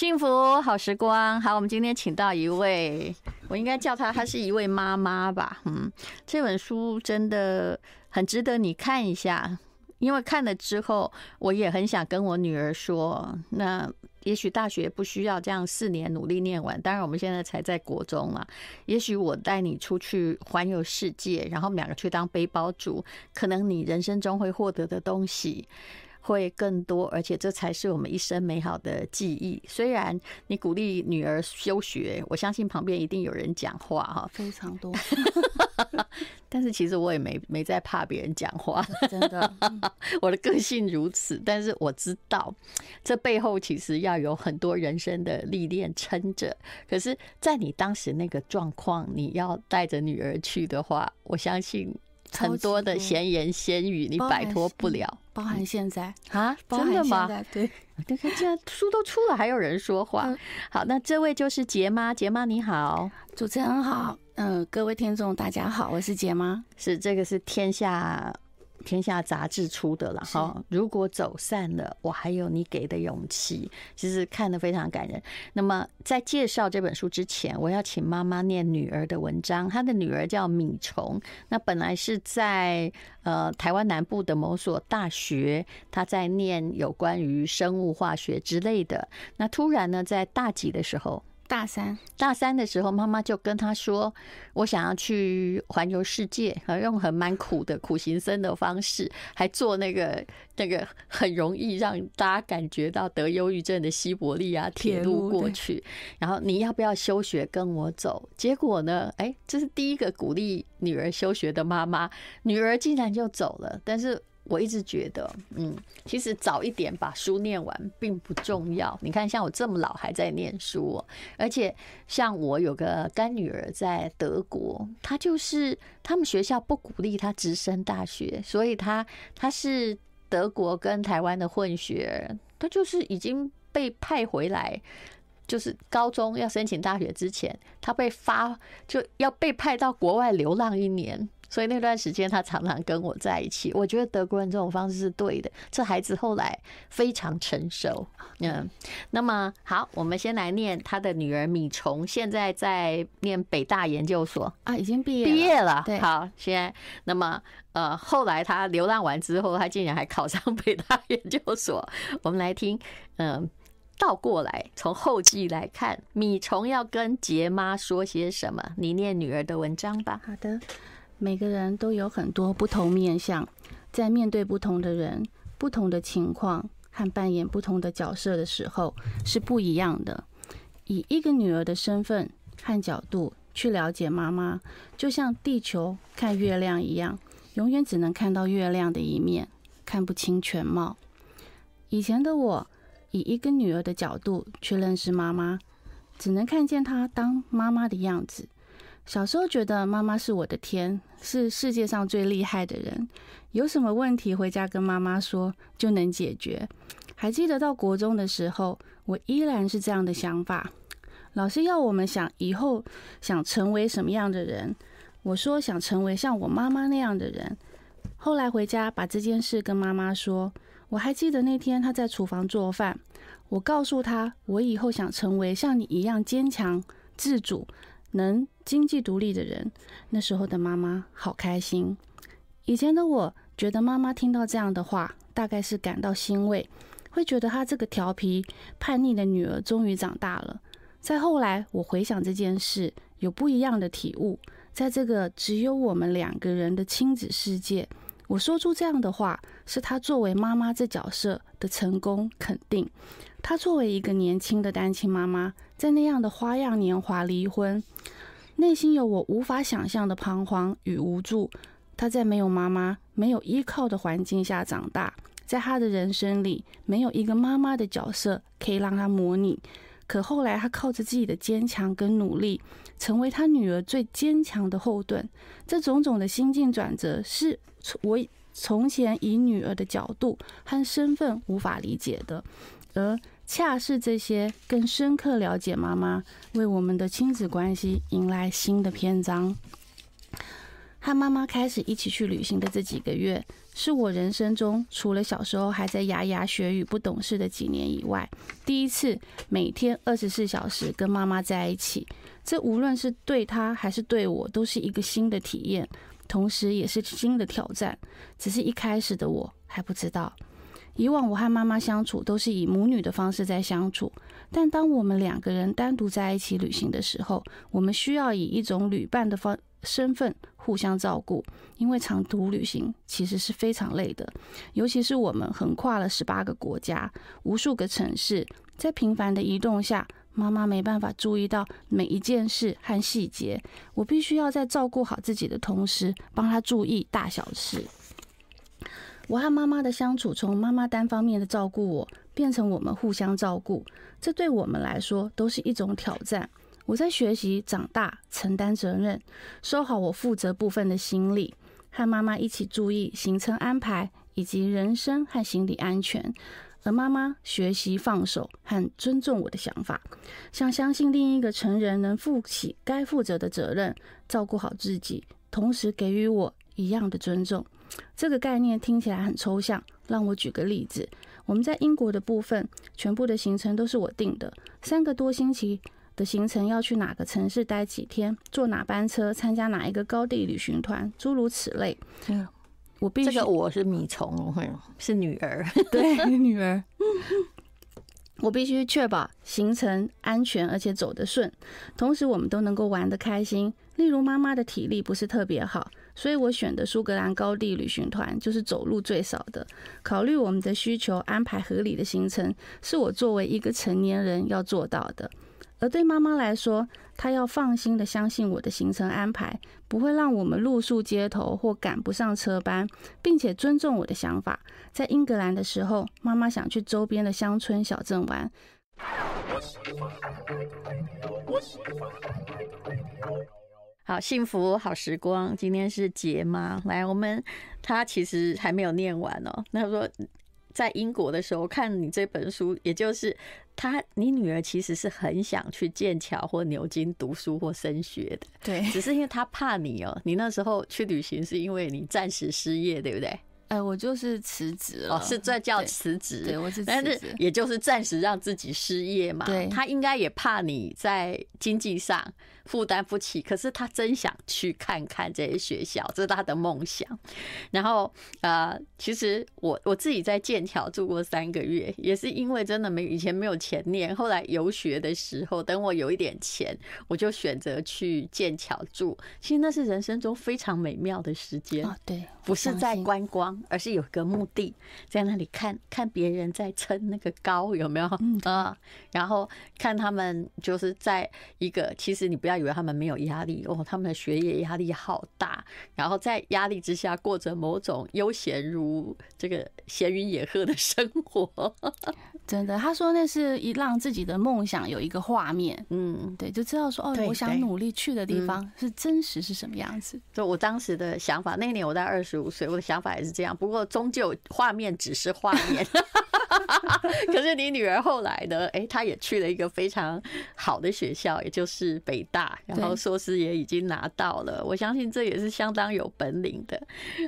幸福好时光，好，我们今天请到一位，我应该叫她，她是一位妈妈吧？嗯，这本书真的很值得你看一下，因为看了之后，我也很想跟我女儿说，那也许大学不需要这样四年努力念完，当然我们现在才在国中嘛，也许我带你出去环游世界，然后两个去当背包族，可能你人生中会获得的东西。会更多，而且这才是我们一生美好的记忆。虽然你鼓励女儿休学，我相信旁边一定有人讲话哈，非常多。但是其实我也没没在怕别人讲话，真的，我的个性如此。但是我知道，这背后其实要有很多人生的历练撑着。可是，在你当时那个状况，你要带着女儿去的话，我相信。很多的闲言闲语，你摆脱不了，包含现在啊，真的吗？对，你看现在书都出了，还有人说话。好，那这位就是杰妈，杰妈你好，主持人好，嗯，各位听众大家好，我是杰妈，是这个是天下。天下杂志出的了哈，如果走散了，我还有你给的勇气，其实看得非常感人。那么在介绍这本书之前，我要请妈妈念女儿的文章。她的女儿叫米虫，那本来是在呃台湾南部的某所大学，她在念有关于生物化学之类的。那突然呢，在大几的时候。大三，大三的时候，妈妈就跟他说：“我想要去环游世界，用很蛮苦的苦行僧的方式，还做那个那个很容易让大家感觉到得忧郁症的西伯利亚铁路过去。然后你要不要休学跟我走？结果呢？哎，这是第一个鼓励女儿休学的妈妈，女儿竟然就走了。但是。”我一直觉得，嗯，其实早一点把书念完并不重要。你看，像我这么老还在念书，而且像我有个干女儿在德国，她就是他们学校不鼓励她直升大学，所以她她是德国跟台湾的混血，她就是已经被派回来，就是高中要申请大学之前，她被发就要被派到国外流浪一年。所以那段时间，他常常跟我在一起。我觉得德国人这种方式是对的。这孩子后来非常成熟。嗯，那么好，我们先来念他的女儿米虫，现在在念北大研究所啊，已经毕业毕业了。对，好，现在那么呃，后来他流浪完之后，他竟然还考上北大研究所。我们来听，嗯，倒过来从后记来看，米虫要跟杰妈说些什么？你念女儿的文章吧。好的。每个人都有很多不同面相，在面对不同的人、不同的情况和扮演不同的角色的时候是不一样的。以一个女儿的身份和角度去了解妈妈，就像地球看月亮一样，永远只能看到月亮的一面，看不清全貌。以前的我，以一个女儿的角度去认识妈妈，只能看见她当妈妈的样子。小时候觉得妈妈是我的天，是世界上最厉害的人，有什么问题回家跟妈妈说就能解决。还记得到国中的时候，我依然是这样的想法。老师要我们想以后想成为什么样的人，我说想成为像我妈妈那样的人。后来回家把这件事跟妈妈说，我还记得那天她在厨房做饭，我告诉她我以后想成为像你一样坚强自主。能经济独立的人，那时候的妈妈好开心。以前的我觉得妈妈听到这样的话，大概是感到欣慰，会觉得她这个调皮叛逆的女儿终于长大了。再后来，我回想这件事，有不一样的体悟。在这个只有我们两个人的亲子世界，我说出这样的话，是她作为妈妈这角色的成功肯定。她作为一个年轻的单亲妈妈，在那样的花样年华离婚，内心有我无法想象的彷徨与无助。她在没有妈妈、没有依靠的环境下长大，在她的人生里没有一个妈妈的角色可以让她模拟。可后来，她靠着自己的坚强跟努力，成为她女儿最坚强的后盾。这种种的心境转折，是我从前以女儿的角度和身份无法理解的。而恰是这些更深刻了解妈妈，为我们的亲子关系迎来新的篇章。和妈妈开始一起去旅行的这几个月，是我人生中除了小时候还在牙牙学语、不懂事的几年以外，第一次每天二十四小时跟妈妈在一起。这无论是对她还是对我，都是一个新的体验，同时也是新的挑战。只是一开始的我还不知道。以往我和妈妈相处都是以母女的方式在相处，但当我们两个人单独在一起旅行的时候，我们需要以一种旅伴的方身份互相照顾，因为长途旅行其实是非常累的，尤其是我们横跨了十八个国家、无数个城市，在频繁的移动下，妈妈没办法注意到每一件事和细节，我必须要在照顾好自己的同时，帮她注意大小事。我和妈妈的相处，从妈妈单方面的照顾我，变成我们互相照顾，这对我们来说都是一种挑战。我在学习长大，承担责任，收好我负责部分的心力，和妈妈一起注意行程安排以及人身和行李安全。而妈妈学习放手和尊重我的想法，像相信另一个成人能负起该负责的责任，照顾好自己，同时给予我一样的尊重。这个概念听起来很抽象，让我举个例子：我们在英国的部分，全部的行程都是我定的，三个多星期。的行程要去哪个城市待几天，坐哪班车，参加哪一个高地旅行团，诸如此类。嗯，我必须这个我是米虫，是女儿，对，女儿。我必须确保行程安全，而且走得顺，同时我们都能够玩得开心。例如妈妈的体力不是特别好，所以我选的苏格兰高地旅行团就是走路最少的。考虑我们的需求，安排合理的行程，是我作为一个成年人要做到的。而对妈妈来说，她要放心的相信我的行程安排不会让我们露宿街头或赶不上车班，并且尊重我的想法。在英格兰的时候，妈妈想去周边的乡村小镇玩。好，幸福好时光，今天是杰妈来，我们她其实还没有念完哦。那说。在英国的时候看你这本书，也就是他，你女儿其实是很想去剑桥或牛津读书或升学的，对，只是因为她怕你哦。你那时候去旅行是因为你暂时失业，对不对？哎，我就是辞职了，是这叫辞职。对，我是辞职，但是也就是暂时让自己失业嘛。对，他应该也怕你在经济上负担不起，可是他真想去看看这些学校，这是他的梦想。然后呃，其实我我自己在剑桥住过三个月，也是因为真的没以前没有钱念，后来游学的时候，等我有一点钱，我就选择去剑桥住。其实那是人生中非常美妙的时间。哦，对，不是在观光。而是有个目的，在那里看看别人在撑那个高有没有啊？然后看他们就是在一个，其实你不要以为他们没有压力哦，他们的学业压力好大，然后在压力之下过着某种悠闲如这个闲云野鹤的生活。真的，他说那是一让自己的梦想有一个画面，嗯，对，就知道说哦，我想努力去的地方是真实是什么样子。就我当时的想法，那年我在二十五岁，我的想法也是这样。不过终究画面只是画面。可是你女儿后来呢？哎，她也去了一个非常好的学校，也就是北大，然后硕士也已经拿到了。我相信这也是相当有本领的。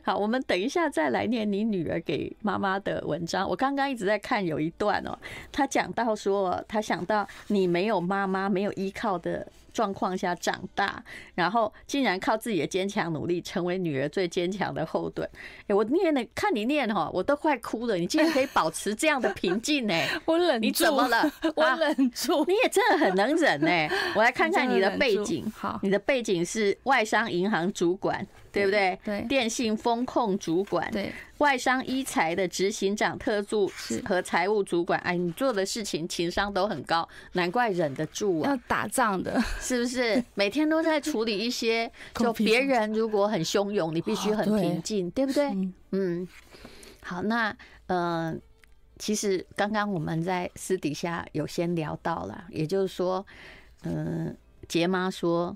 好，我们等一下再来念你女儿给妈妈的文章。我刚刚一直在看有一段哦，她讲到说，她想到你没有妈妈，没有依靠的。状况下长大，然后竟然靠自己的坚强努力，成为女儿最坚强的后盾。哎，我念的看你念哈，我都快哭了。你竟然可以保持这样的平静呢？我忍住，你怎么了？我忍住。你也真的很能忍呢。我来看看你的背景。好，你的背景是外商银行主管。对不对？对，电信风控主管，对，外商一财的执行长、特助和财务主管，哎，你做的事情情商都很高，难怪忍得住啊！要打仗的，是不是？每天都在处理一些，就别人如果很汹涌，你必须很平静，对不对？嗯，好，那嗯、呃，其实刚刚我们在私底下有先聊到了，也就是说，嗯、呃，杰妈说。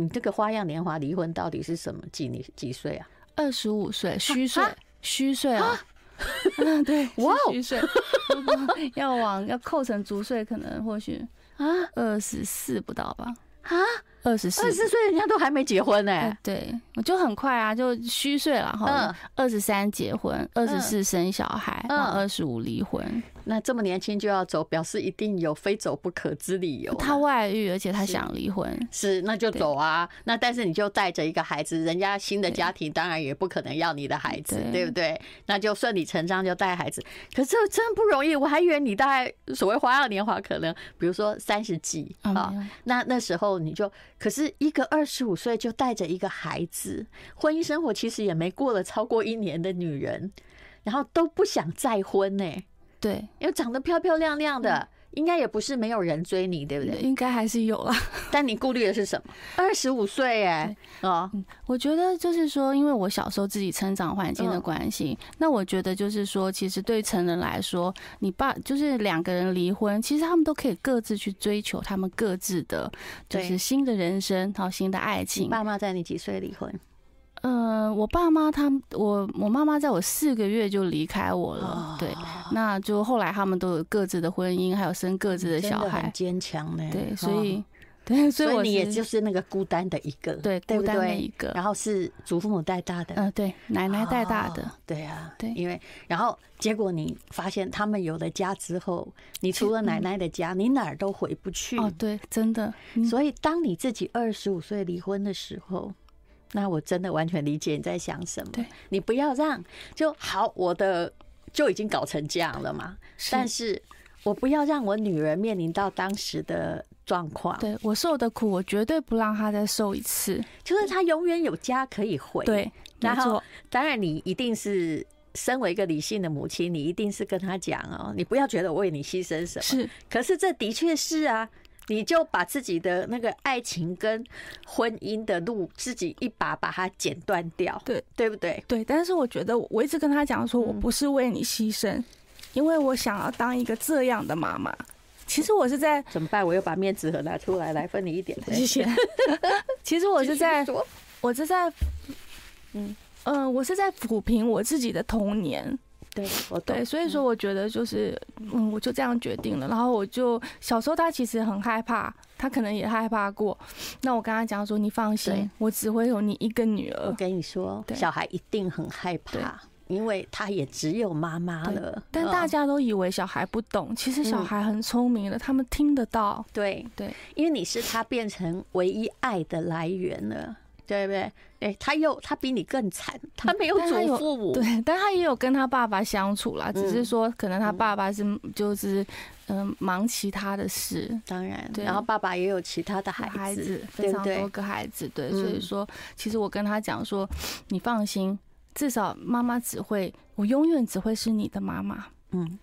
你这个花样年华离婚到底是什么？几年几岁啊？二十五岁，虚岁，虚岁啊！对，哇，虚岁，要往要扣成足岁，可能或许啊，二十四不到吧？啊，二十四，二十四岁人家都还没结婚呢、欸。对，我就很快啊，就虚岁了哈。二十三结婚，二十四生小孩，然后二十五离婚。那这么年轻就要走，表示一定有非走不可之理由。他外遇，而且他想离婚是，是那就走啊。那但是你就带着一个孩子，人家新的家庭当然也不可能要你的孩子，对，对不对？那就顺理成章就带孩子。可是这真不容易，我还以为你大概所谓花样年华，可能比如说三十几啊，那那时候你就，可是一个二十五岁就带着一个孩子，婚姻生活其实也没过了超过一年的女人，然后都不想再婚呢、欸。对，因为长得漂漂亮亮的，应该也不是没有人追你，对不对？应该还是有啦。但你顾虑的是什么？二十五岁哎，哦，我觉得就是说，因为我小时候自己成长环境的关系，那我觉得就是说，其实对成人来说，你爸就是两个人离婚，其实他们都可以各自去追求他们各自的，就是新的人生，然后新的爱情。爸妈在你几岁离婚？呃，我爸妈他我我妈妈在我四个月就离开我了，对，那就后来他们都有各自的婚姻，还有生各自的小孩，很坚强呢。对，所以 对，所以我你也就是那个孤单的一个，对，孤单的一个。然后是祖父母带大的，嗯，对，奶奶带大的，对啊，对，因为然后结果你发现他们有了家之后，你除了奶奶的家，你哪儿都回不去。哦，对，真的。所以当你自己二十五岁离婚的时候。那我真的完全理解你在想什么。对，你不要让就好，我的就已经搞成这样了嘛。但是我不要让我女儿面临到当时的状况。对，我受的苦，我绝对不让她再受一次。就是她永远有家可以回。对，然后当然你一定是身为一个理性的母亲，你一定是跟她讲哦，你不要觉得我为你牺牲什么。是，可是这的确是啊。你就把自己的那个爱情跟婚姻的路自己一把把它剪断掉，对对不对？对。但是我觉得我一直跟他讲说，我不是为你牺牲，因为我想要当一个这样的妈妈。其实我是在怎么办？我又把面子盒拿出来，来分你一点。谢谢。其实我是在，我是在，嗯嗯，我是在抚平我自己的童年。对，我对，所以说我觉得就是，嗯，我就这样决定了。然后我就小时候他其实很害怕，他可能也害怕过。那我跟他讲说，你放心，我只会有你一个女儿。我跟你说，小孩一定很害怕，因为他也只有妈妈了。但大家都以为小孩不懂，其实小孩很聪明的，他们听得到。对对，因为你是他变成唯一爱的来源了。对不对？哎，他又他比你更惨，他没有祖父母，对，但他也有跟他爸爸相处啦，只是说可能他爸爸是就是嗯忙其他的事，当然，对，然后爸爸也有其他的孩子，非常多个孩子，对，所以说其实我跟他讲说，你放心，至少妈妈只会，我永远只会是你的妈妈。嗯，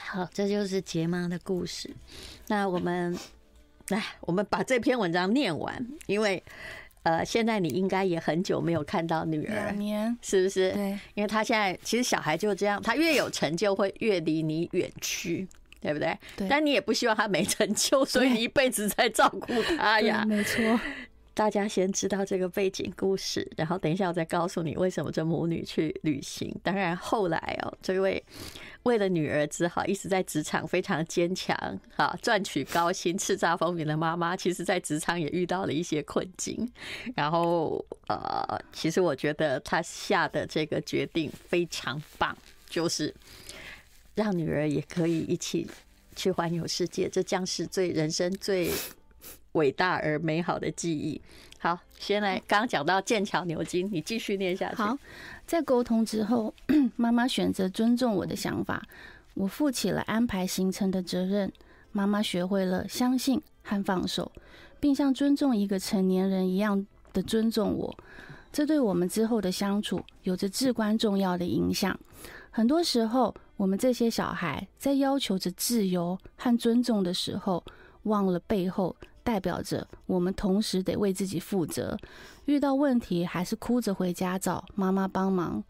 好，这就是杰妈的故事。那我们来，我们把这篇文章念完，因为。呃，现在你应该也很久没有看到女儿，两年是不是？对，因为他现在其实小孩就这样，他越有成就会越离你远去，对不对？对。但你也不希望他没成就，所以你一辈子在照顾他呀。没错。大家先知道这个背景故事，然后等一下我再告诉你为什么这母女去旅行。当然后来哦，这位。为了女儿只好一直在职场非常坚强，哈，赚取高薪、叱咤风云的妈妈，其实在职场也遇到了一些困境。然后，呃，其实我觉得她下的这个决定非常棒，就是让女儿也可以一起去环游世界，这将是最人生最伟大而美好的记忆。好，先来刚刚讲到剑桥牛津，你继续念下去。好。在沟通之后，妈妈选择尊重我的想法，我负起了安排行程的责任。妈妈学会了相信和放手，并像尊重一个成年人一样的尊重我。这对我们之后的相处有着至关重要的影响。很多时候，我们这些小孩在要求着自由和尊重的时候，忘了背后。代表着我们同时得为自己负责，遇到问题还是哭着回家找妈妈帮忙，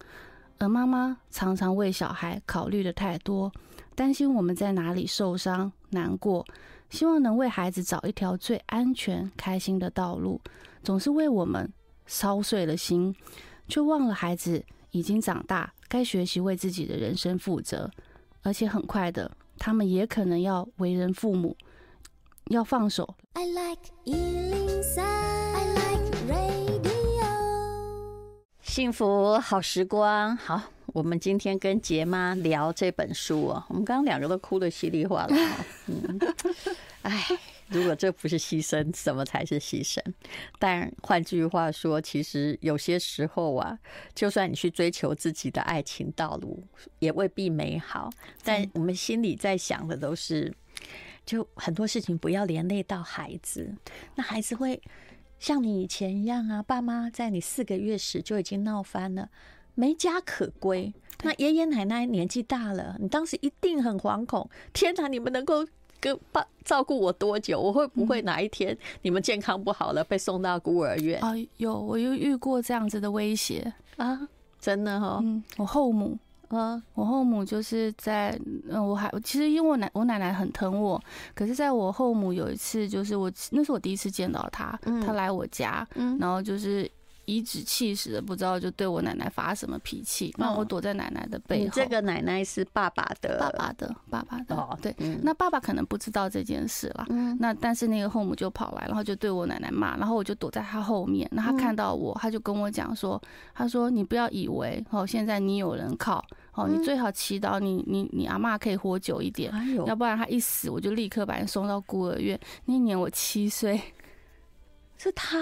而妈妈常常为小孩考虑的太多，担心我们在哪里受伤难过，希望能为孩子找一条最安全开心的道路，总是为我们操碎了心，却忘了孩子已经长大，该学习为自己的人生负责，而且很快的，他们也可能要为人父母。要放手。I like I like radio。幸福好时光，好，我们今天跟杰妈聊这本书哦。我们刚刚两个都哭得稀里哗啦。嗯，哎。如果这不是牺牲，什么才是牺牲？但换句话说，其实有些时候啊，就算你去追求自己的爱情道路，也未必美好。但我们心里在想的都是，就很多事情不要连累到孩子，那孩子会像你以前一样啊，爸妈在你四个月时就已经闹翻了，没家可归。那爷爷奶奶年纪大了，你当时一定很惶恐。天哪，你们能够？跟爸照顾我多久？我会不会哪一天你们健康不好了，被送到孤儿院？啊，有，我又遇过这样子的威胁啊，真的哈。嗯，我后母，嗯，我后母就是在，嗯，我还其实因为我奶我奶奶很疼我，可是在我后母有一次，就是我那是我第一次见到她，她来我家，然后就是。颐指气使的，不知道就对我奶奶发什么脾气，然后我躲在奶奶的背后。你这个奶奶是爸爸的，爸爸的，爸爸的。哦，对，那爸爸可能不知道这件事啦。嗯，那但是那个后母就跑来，然后就对我奶奶骂，然后我就躲在他后面。那他看到我，他就跟我讲说：“他说你不要以为哦，现在你有人靠哦，你最好祈祷你你你阿妈可以活久一点，要不然他一死，我就立刻把你送到孤儿院。那一年我七岁，这太……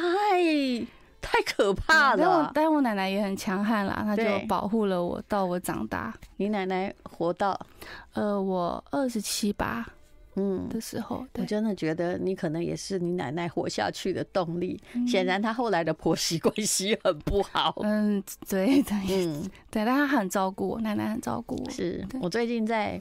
太可怕了！但我但我奶奶也很强悍啦，她就保护了我到我长大。你奶奶活到，呃，我二十七八。嗯的时候，我真的觉得你可能也是你奶奶活下去的动力。显然，她后来的婆媳关系很不好。嗯，对的，嗯，对，但她很照顾我，奶奶很照顾我。是我最近在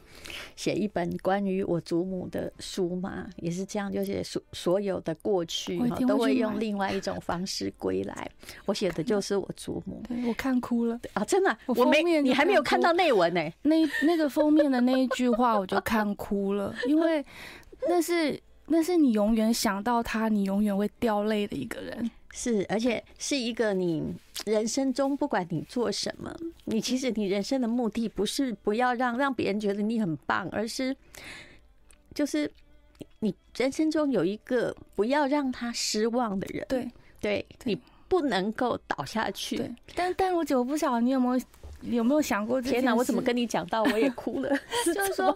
写一本关于我祖母的书嘛，也是这样，就是所所有的过去都会用另外一种方式归来。我写的就是我祖母，对，我看哭了啊！真的，我没，你还没有看到内文呢。那那个封面的那一句话，我就看哭了，因为。那是那是你永远想到他，你永远会掉泪的一个人。是，而且是一个你人生中不管你做什么，你其实你人生的目的不是不要让让别人觉得你很棒，而是就是你人生中有一个不要让他失望的人。对，对你不能够倒下去。对，但但我就不晓得你有没有有没有想过？天哪，我怎么跟你讲到我也哭了？就是说。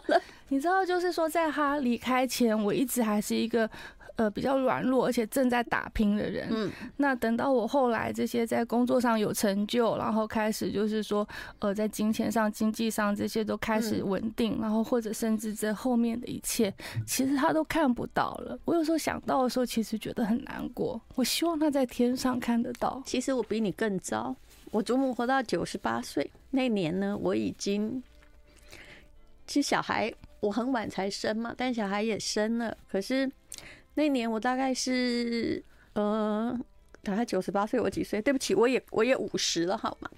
你知道，就是说，在他离开前，我一直还是一个呃比较软弱，而且正在打拼的人。嗯，那等到我后来这些在工作上有成就，然后开始就是说，呃，在金钱上、经济上这些都开始稳定，然后或者甚至这后面的一切，其实他都看不到了。我有时候想到的时候，其实觉得很难过。我希望他在天上看得到。其实我比你更糟，我祖母活到九十八岁那年呢，我已经其实小孩。我很晚才生嘛，但小孩也生了。可是那年我大概是呃，大概九十八岁，我几岁？对不起，我也我也五十了，好吗？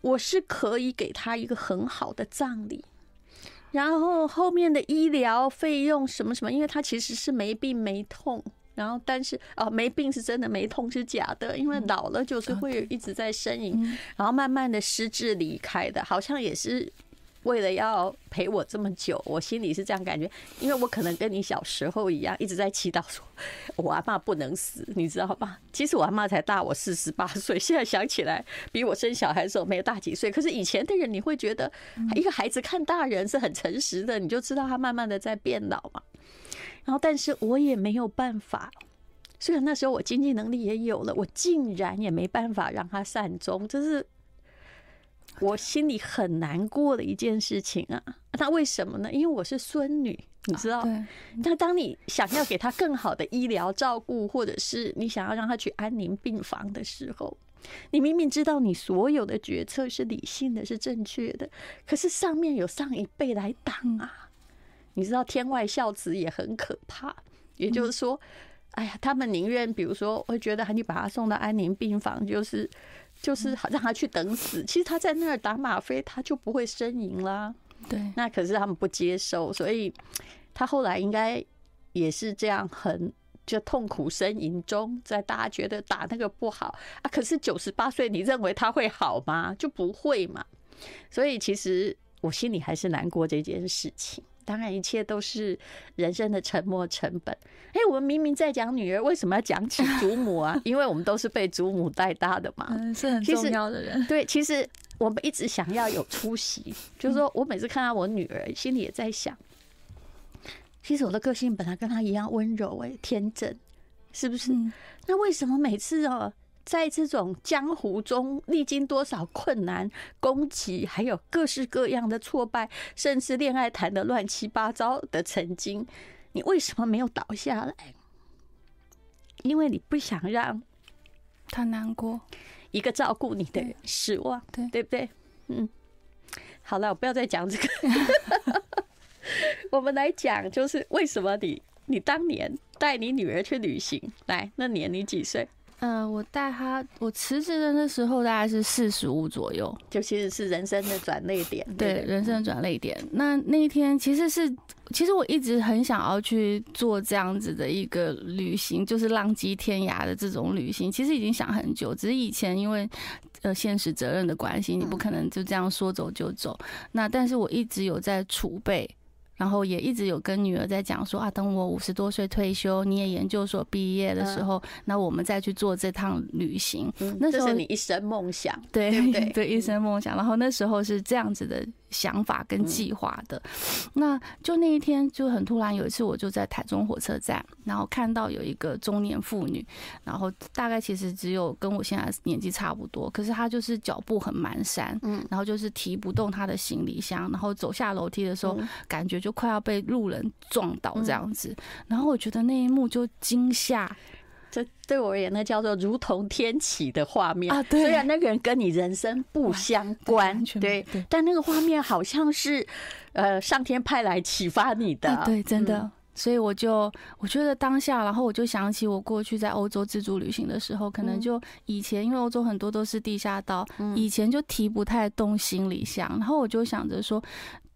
我是可以给他一个很好的葬礼，然后后面的医疗费用什么什么，因为他其实是没病没痛，然后但是哦，没病是真的，没痛是假的，因为老了就是会一直在呻吟，然后慢慢的失智离开的，好像也是。为了要陪我这么久，我心里是这样感觉，因为我可能跟你小时候一样，一直在祈祷说，我阿妈不能死，你知道吧？其实我阿妈才大我四十八岁，现在想起来比我生小孩的时候没有大几岁。可是以前的人，你会觉得一个孩子看大人是很诚实的，你就知道他慢慢的在变老嘛。然后，但是我也没有办法，虽然那时候我经济能力也有了，我竟然也没办法让他善终，这是。我心里很难过的一件事情啊，那为什么呢？因为我是孙女，你知道。那当你想要给他更好的医疗照顾，或者是你想要让他去安宁病房的时候，你明明知道你所有的决策是理性的，是正确的，可是上面有上一辈来挡啊。你知道天外孝子也很可怕，也就是说，哎呀，他们宁愿比如说，会觉得你把他送到安宁病房，就是。就是让他去等死，其实他在那儿打吗啡，他就不会呻吟啦。对，那可是他们不接受，所以他后来应该也是这样，很就痛苦呻吟中，在大家觉得打那个不好啊。可是九十八岁，你认为他会好吗？就不会嘛。所以其实我心里还是难过这件事情。当然一切都是人生的沉没成本。哎，我们明明在讲女儿，为什么要讲起祖母啊？因为我们都是被祖母带大的嘛，嗯，是很重要的人。对，其实我们一直想要有出息，就是说我每次看到我女儿，心里也在想，其实我的个性本来跟她一样温柔，哎，天真，是不是？那为什么每次哦？在这种江湖中历经多少困难、攻击，还有各式各样的挫败，甚至恋爱谈的乱七八糟的曾经，你为什么没有倒下来？因为你不想让他难过，一个照顾你的人失望，对对不对？嗯，好了，我不要再讲这个，我们来讲，就是为什么你你当年带你女儿去旅行，来，那年你几岁？嗯、呃，我带他，我辞职的那时候大概是四十五左右，就其实是人生的转泪点。对，对，人生的转泪点。那那一天其实是，其实我一直很想要去做这样子的一个旅行，就是浪迹天涯的这种旅行。其实已经想很久，只是以前因为呃现实责任的关系，你不可能就这样说走就走。那但是我一直有在储备。然后也一直有跟女儿在讲说啊，等我五十多岁退休，你也研究所毕业的时候，那我们再去做这趟旅行。那时候是你一生梦想，对对 对，一生梦想。然后那时候是这样子的。想法跟计划的，那就那一天就很突然。有一次，我就在台中火车站，然后看到有一个中年妇女，然后大概其实只有跟我现在年纪差不多，可是她就是脚步很蹒跚，嗯，然后就是提不动她的行李箱，然后走下楼梯的时候，感觉就快要被路人撞倒这样子。然后我觉得那一幕就惊吓。这对我而言，那叫做如同天启的画面啊！对，虽然那个人跟你人生不相关，对，但那个画面好像是呃上天派来启发你的。对，真的。所以我就我觉得当下，然后我就想起我过去在欧洲自助旅行的时候，可能就以前因为欧洲很多都是地下道，以前就提不太动行李箱，然后我就想着说。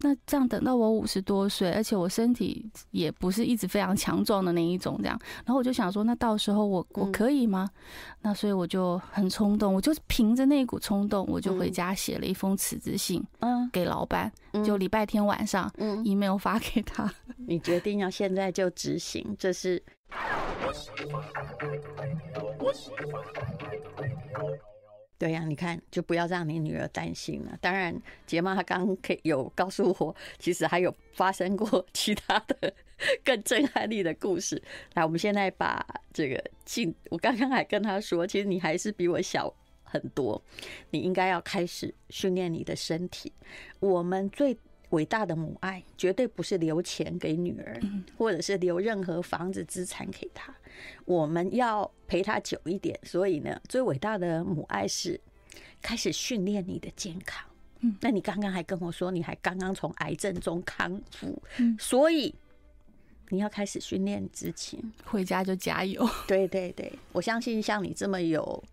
那这样等到我五十多岁，而且我身体也不是一直非常强壮的那一种，这样，然后我就想说，那到时候我我可以吗？那所以我就很冲动，我就凭着那股冲动，我就回家写了一封辞职信，嗯，给老板，就礼拜天晚上，嗯，email 发给他。你决定要现在就执行，这是。对呀、你看，就不要让你女儿担心了。当然，杰妈她刚刚可以有告诉我，其实还有发生过 其他的更震撼力的故事。来，我们现在把这个进，我刚刚还跟她说，其实你还是比我小很多，你应该要开始训练你的身体。我们最伟大的母爱，绝对不是留钱给女儿，或者是留任何房子资产给她。我们要陪她久一点，所以呢，最伟大的母爱是开始训练你的健康。嗯，那你刚刚还跟我说，你还刚刚从癌症中康复，嗯，所以你要开始训练自己。回家就加油。对对对，我相信像你这么有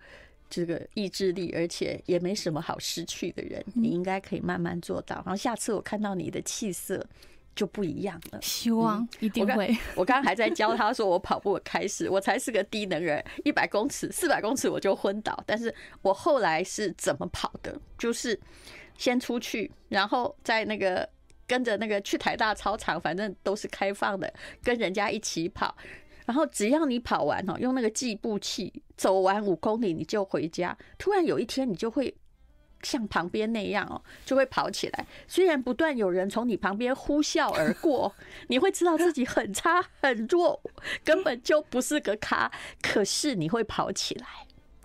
这个意志力，而且也没什么好失去的人，你应该可以慢慢做到。然后下次我看到你的气色。就不一样了。希望一定会。我刚刚还在教他说，我跑步开始，我才是个低能人，一百公尺、四百公尺我就昏倒。但是我后来是怎么跑的？就是先出去，然后在那个跟着那个去台大操场，反正都是开放的，跟人家一起跑。然后只要你跑完哦，用那个计步器走完五公里，你就回家。突然有一天，你就会。像旁边那样哦，就会跑起来。虽然不断有人从你旁边呼啸而过，你会知道自己很差很弱，根本就不是个咖。可是你会跑起来，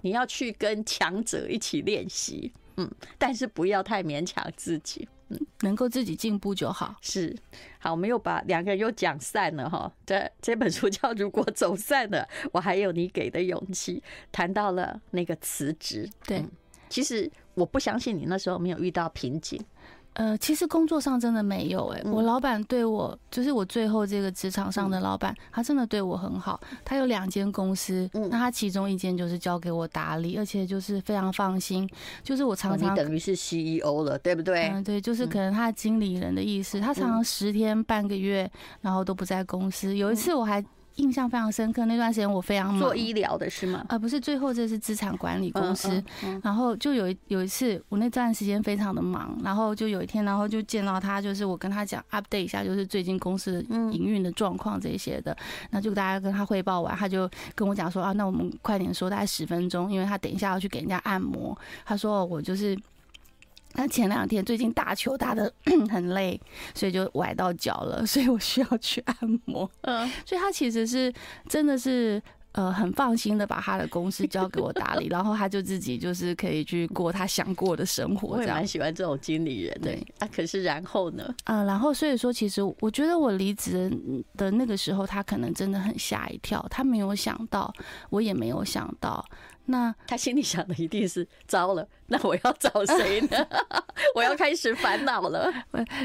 你要去跟强者一起练习，嗯，但是不要太勉强自己，嗯，能够自己进步就好。是，好，我们又把两个人又讲散了哈。这这本书叫《如果走散了，我还有你给的勇气》，谈到了那个辞职，对。嗯其实我不相信你那时候没有遇到瓶颈。呃，其实工作上真的没有哎、欸，我老板对我，就是我最后这个职场上的老板，他真的对我很好。他有两间公司，那他其中一间就是交给我打理，而且就是非常放心。就是我常常等于是 CEO 了，对不对？嗯，对，就是可能他经理人的意思。他常常十天半个月，然后都不在公司。有一次我还。印象非常深刻。那段时间我非常忙，做医疗的是吗？啊、呃，不是，最后这是资产管理公司。嗯嗯嗯、然后就有有一次，我那段时间非常的忙，然后就有一天，然后就见到他，就是我跟他讲 update 一下，就是最近公司的营运的状况这些的。那就大家跟他汇报完，他就跟我讲说啊，那我们快点说，大概十分钟，因为他等一下要去给人家按摩。他说我就是。他前两天最近打球打的 很累，所以就崴到脚了，所以我需要去按摩。嗯，所以他其实是真的是呃很放心的把他的公司交给我打理，然后他就自己就是可以去过他想过的生活。我也蛮喜欢这种经理人的。对啊，可是然后呢？啊、呃，然后所以说，其实我觉得我离职的那个时候，他可能真的很吓一跳，他没有想到，我也没有想到。那他心里想的一定是糟了，那我要找谁呢？我要开始烦恼了。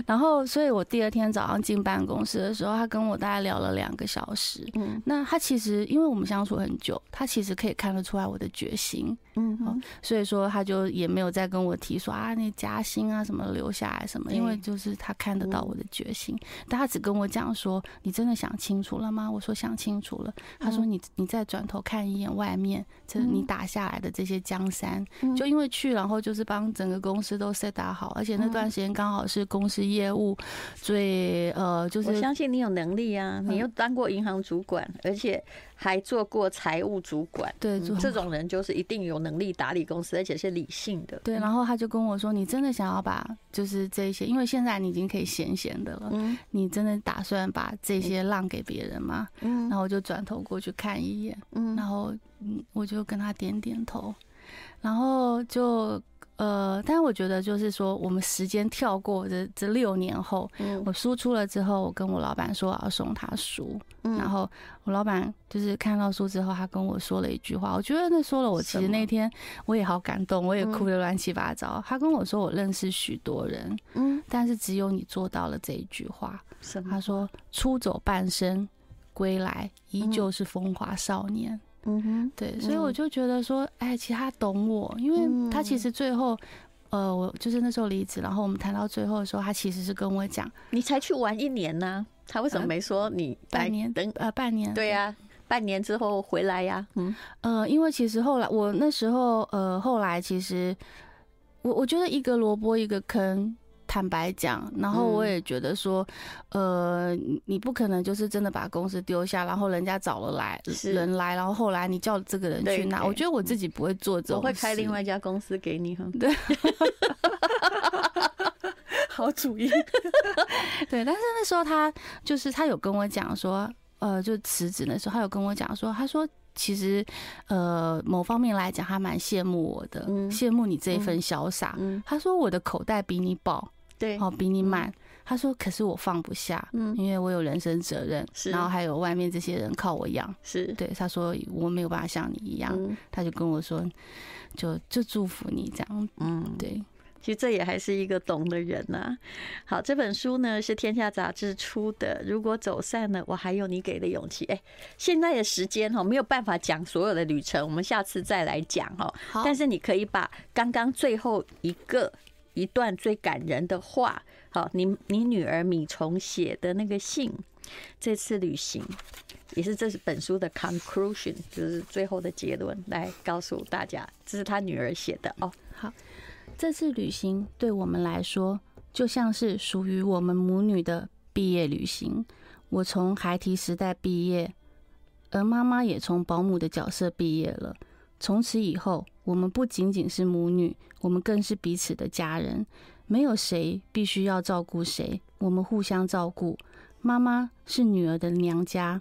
然后，所以我第二天早上进办公室的时候，他跟我大概聊了两个小时。嗯，那他其实因为我们相处很久，他其实可以看得出来我的决心。嗯，所以说他就也没有再跟我提说啊，那加薪啊什么留下来什么，因为就是他看得到我的决心。但他只跟我讲说：“你真的想清楚了吗？”我说：“想清楚了。”他说：“你你再转头看一眼外面，这你。”打下来的这些江山，就因为去，然后就是帮整个公司都 set 打好，而且那段时间刚好是公司业务最呃，就是我相信你有能力啊，你又当过银行主管，而且还做过财务主管，对，这种人就是一定有能力打理公司，而且是理性的。对，然后他就跟我说：“你真的想要把就是这些，因为现在你已经可以闲闲的了，嗯，你真的打算把这些让给别人吗？”嗯，然后我就转头过去看一眼，嗯，然后。嗯，我就跟他点点头，然后就呃，但是我觉得就是说，我们时间跳过这这六年后，嗯，我输出了之后，我跟我老板说我要送他书，嗯，然后我老板就是看到书之后，他跟我说了一句话，我觉得那说了我其实那天我也好感动，我也哭得乱七八糟。他跟我说，我认识许多人，嗯，但是只有你做到了这一句话。他说，出走半生，归来依旧是风华少年。嗯哼，对，所以我就觉得说，哎，其实他懂我，因为他其实最后，呃，我就是那时候离职，然后我们谈到最后的时候，他其实是跟我讲，你才去玩一年呢，他为什么没说你半年？等呃半年？对呀，半年之后回来呀。嗯，呃，因为其实后来我那时候，呃，后来其实我我觉得一个萝卜一个坑。坦白讲，然后我也觉得说，呃，你不可能就是真的把公司丢下，然后人家找了来人来，然后后来你叫这个人去拿。我觉得我自己不会做这种。我会开另外一家公司给你哈。对，好主意。对，但是那时候他就是他有跟我讲说，呃，就辞职的时候，他有跟我讲说，他说其实呃某方面来讲，他蛮羡慕我的，羡慕你这一份潇洒。他说我的口袋比你饱。对，哦，比你慢。他说：“可是我放不下，嗯，因为我有人生责任，是，然后还有外面这些人靠我养，是对。”他说：“我没有办法像你一样。”他就跟我说：“就就祝福你这样。”嗯，对。其实这也还是一个懂的人呐。好，这本书呢是天下杂志出的。如果走散了，我还有你给的勇气。哎，现在的时间哈没有办法讲所有的旅程，我们下次再来讲哈。好，但是你可以把刚刚最后一个。一段最感人的话，好，你你女儿米虫写的那个信，这次旅行也是这是本书的 conclusion，就是最后的结论，来告诉大家，这是她女儿写的哦。好，这次旅行对我们来说，就像是属于我们母女的毕业旅行。我从孩提时代毕业，而妈妈也从保姆的角色毕业了。从此以后，我们不仅仅是母女，我们更是彼此的家人。没有谁必须要照顾谁，我们互相照顾。妈妈是女儿的娘家，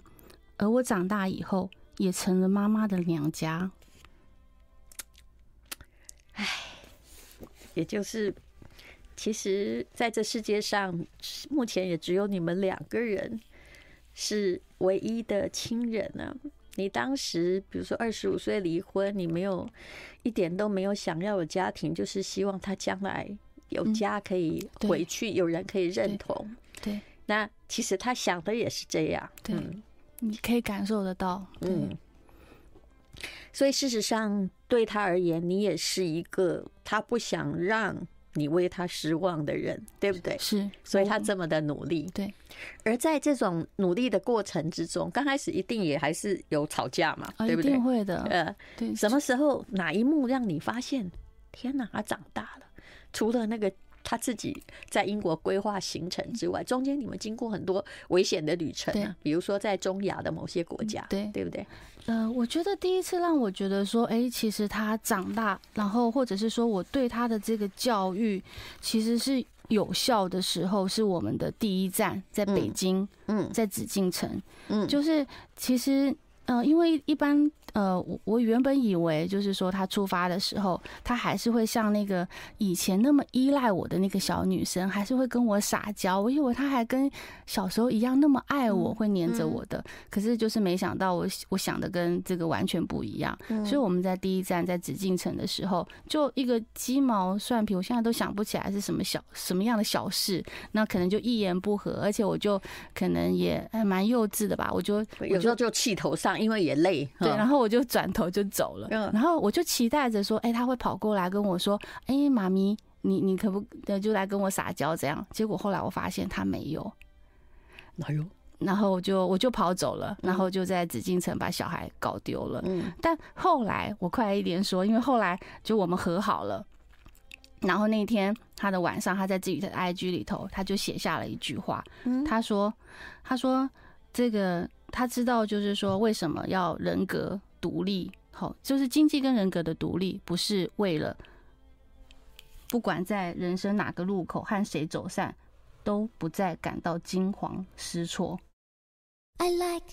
而我长大以后也成了妈妈的娘家。唉，也就是，其实在这世界上，目前也只有你们两个人是唯一的亲人呢。你当时，比如说二十五岁离婚，你没有一点都没有想要有家庭，就是希望他将来有家可以回去，有人可以认同。对，那其实他想的也是这样。对，你可以感受得到。嗯，所以事实上对他而言，你也是一个他不想让你为他失望的人，对不对？是，所以他这么的努力。对。而在这种努力的过程之中，刚开始一定也还是有吵架嘛，对不对？一定会的。呃，对。什么时候哪一幕让你发现，天哪，他长大了？除了那个。他自己在英国规划行程之外，中间你们经过很多危险的旅程啊，比如说在中亚的某些国家，对对不对？呃，我觉得第一次让我觉得说，哎，其实他长大，然后或者是说我对他的这个教育其实是有效的时候，是我们的第一站在北京，嗯，在紫禁城，嗯，就是其实，呃，因为一般。呃，我我原本以为就是说，他出发的时候，他还是会像那个以前那么依赖我的那个小女生，还是会跟我撒娇。我以为他还跟小时候一样那么爱我，会黏着我的。可是就是没想到，我我想的跟这个完全不一样。所以我们在第一站在紫禁城的时候，就一个鸡毛蒜皮，我现在都想不起来是什么小什么样的小事，那可能就一言不合，而且我就可能也还蛮幼稚的吧，我就有时候就气头上，因为也累，对，然后。我就转头就走了，然后我就期待着说，哎，他会跑过来跟我说，哎，妈咪，你你可不就来跟我撒娇这样？结果后来我发现他没有，哪有？然后我就我就跑走了，然后就在紫禁城把小孩搞丢了。嗯，但后来我快一点说，因为后来就我们和好了，然后那天他的晚上，他在自己的 IG 里头，他就写下了一句话，他说，他说这个他知道，就是说为什么要人格。独立，好，就是经济跟人格的独立，不是为了不管在人生哪个路口和谁走散，都不再感到惊慌失措。I like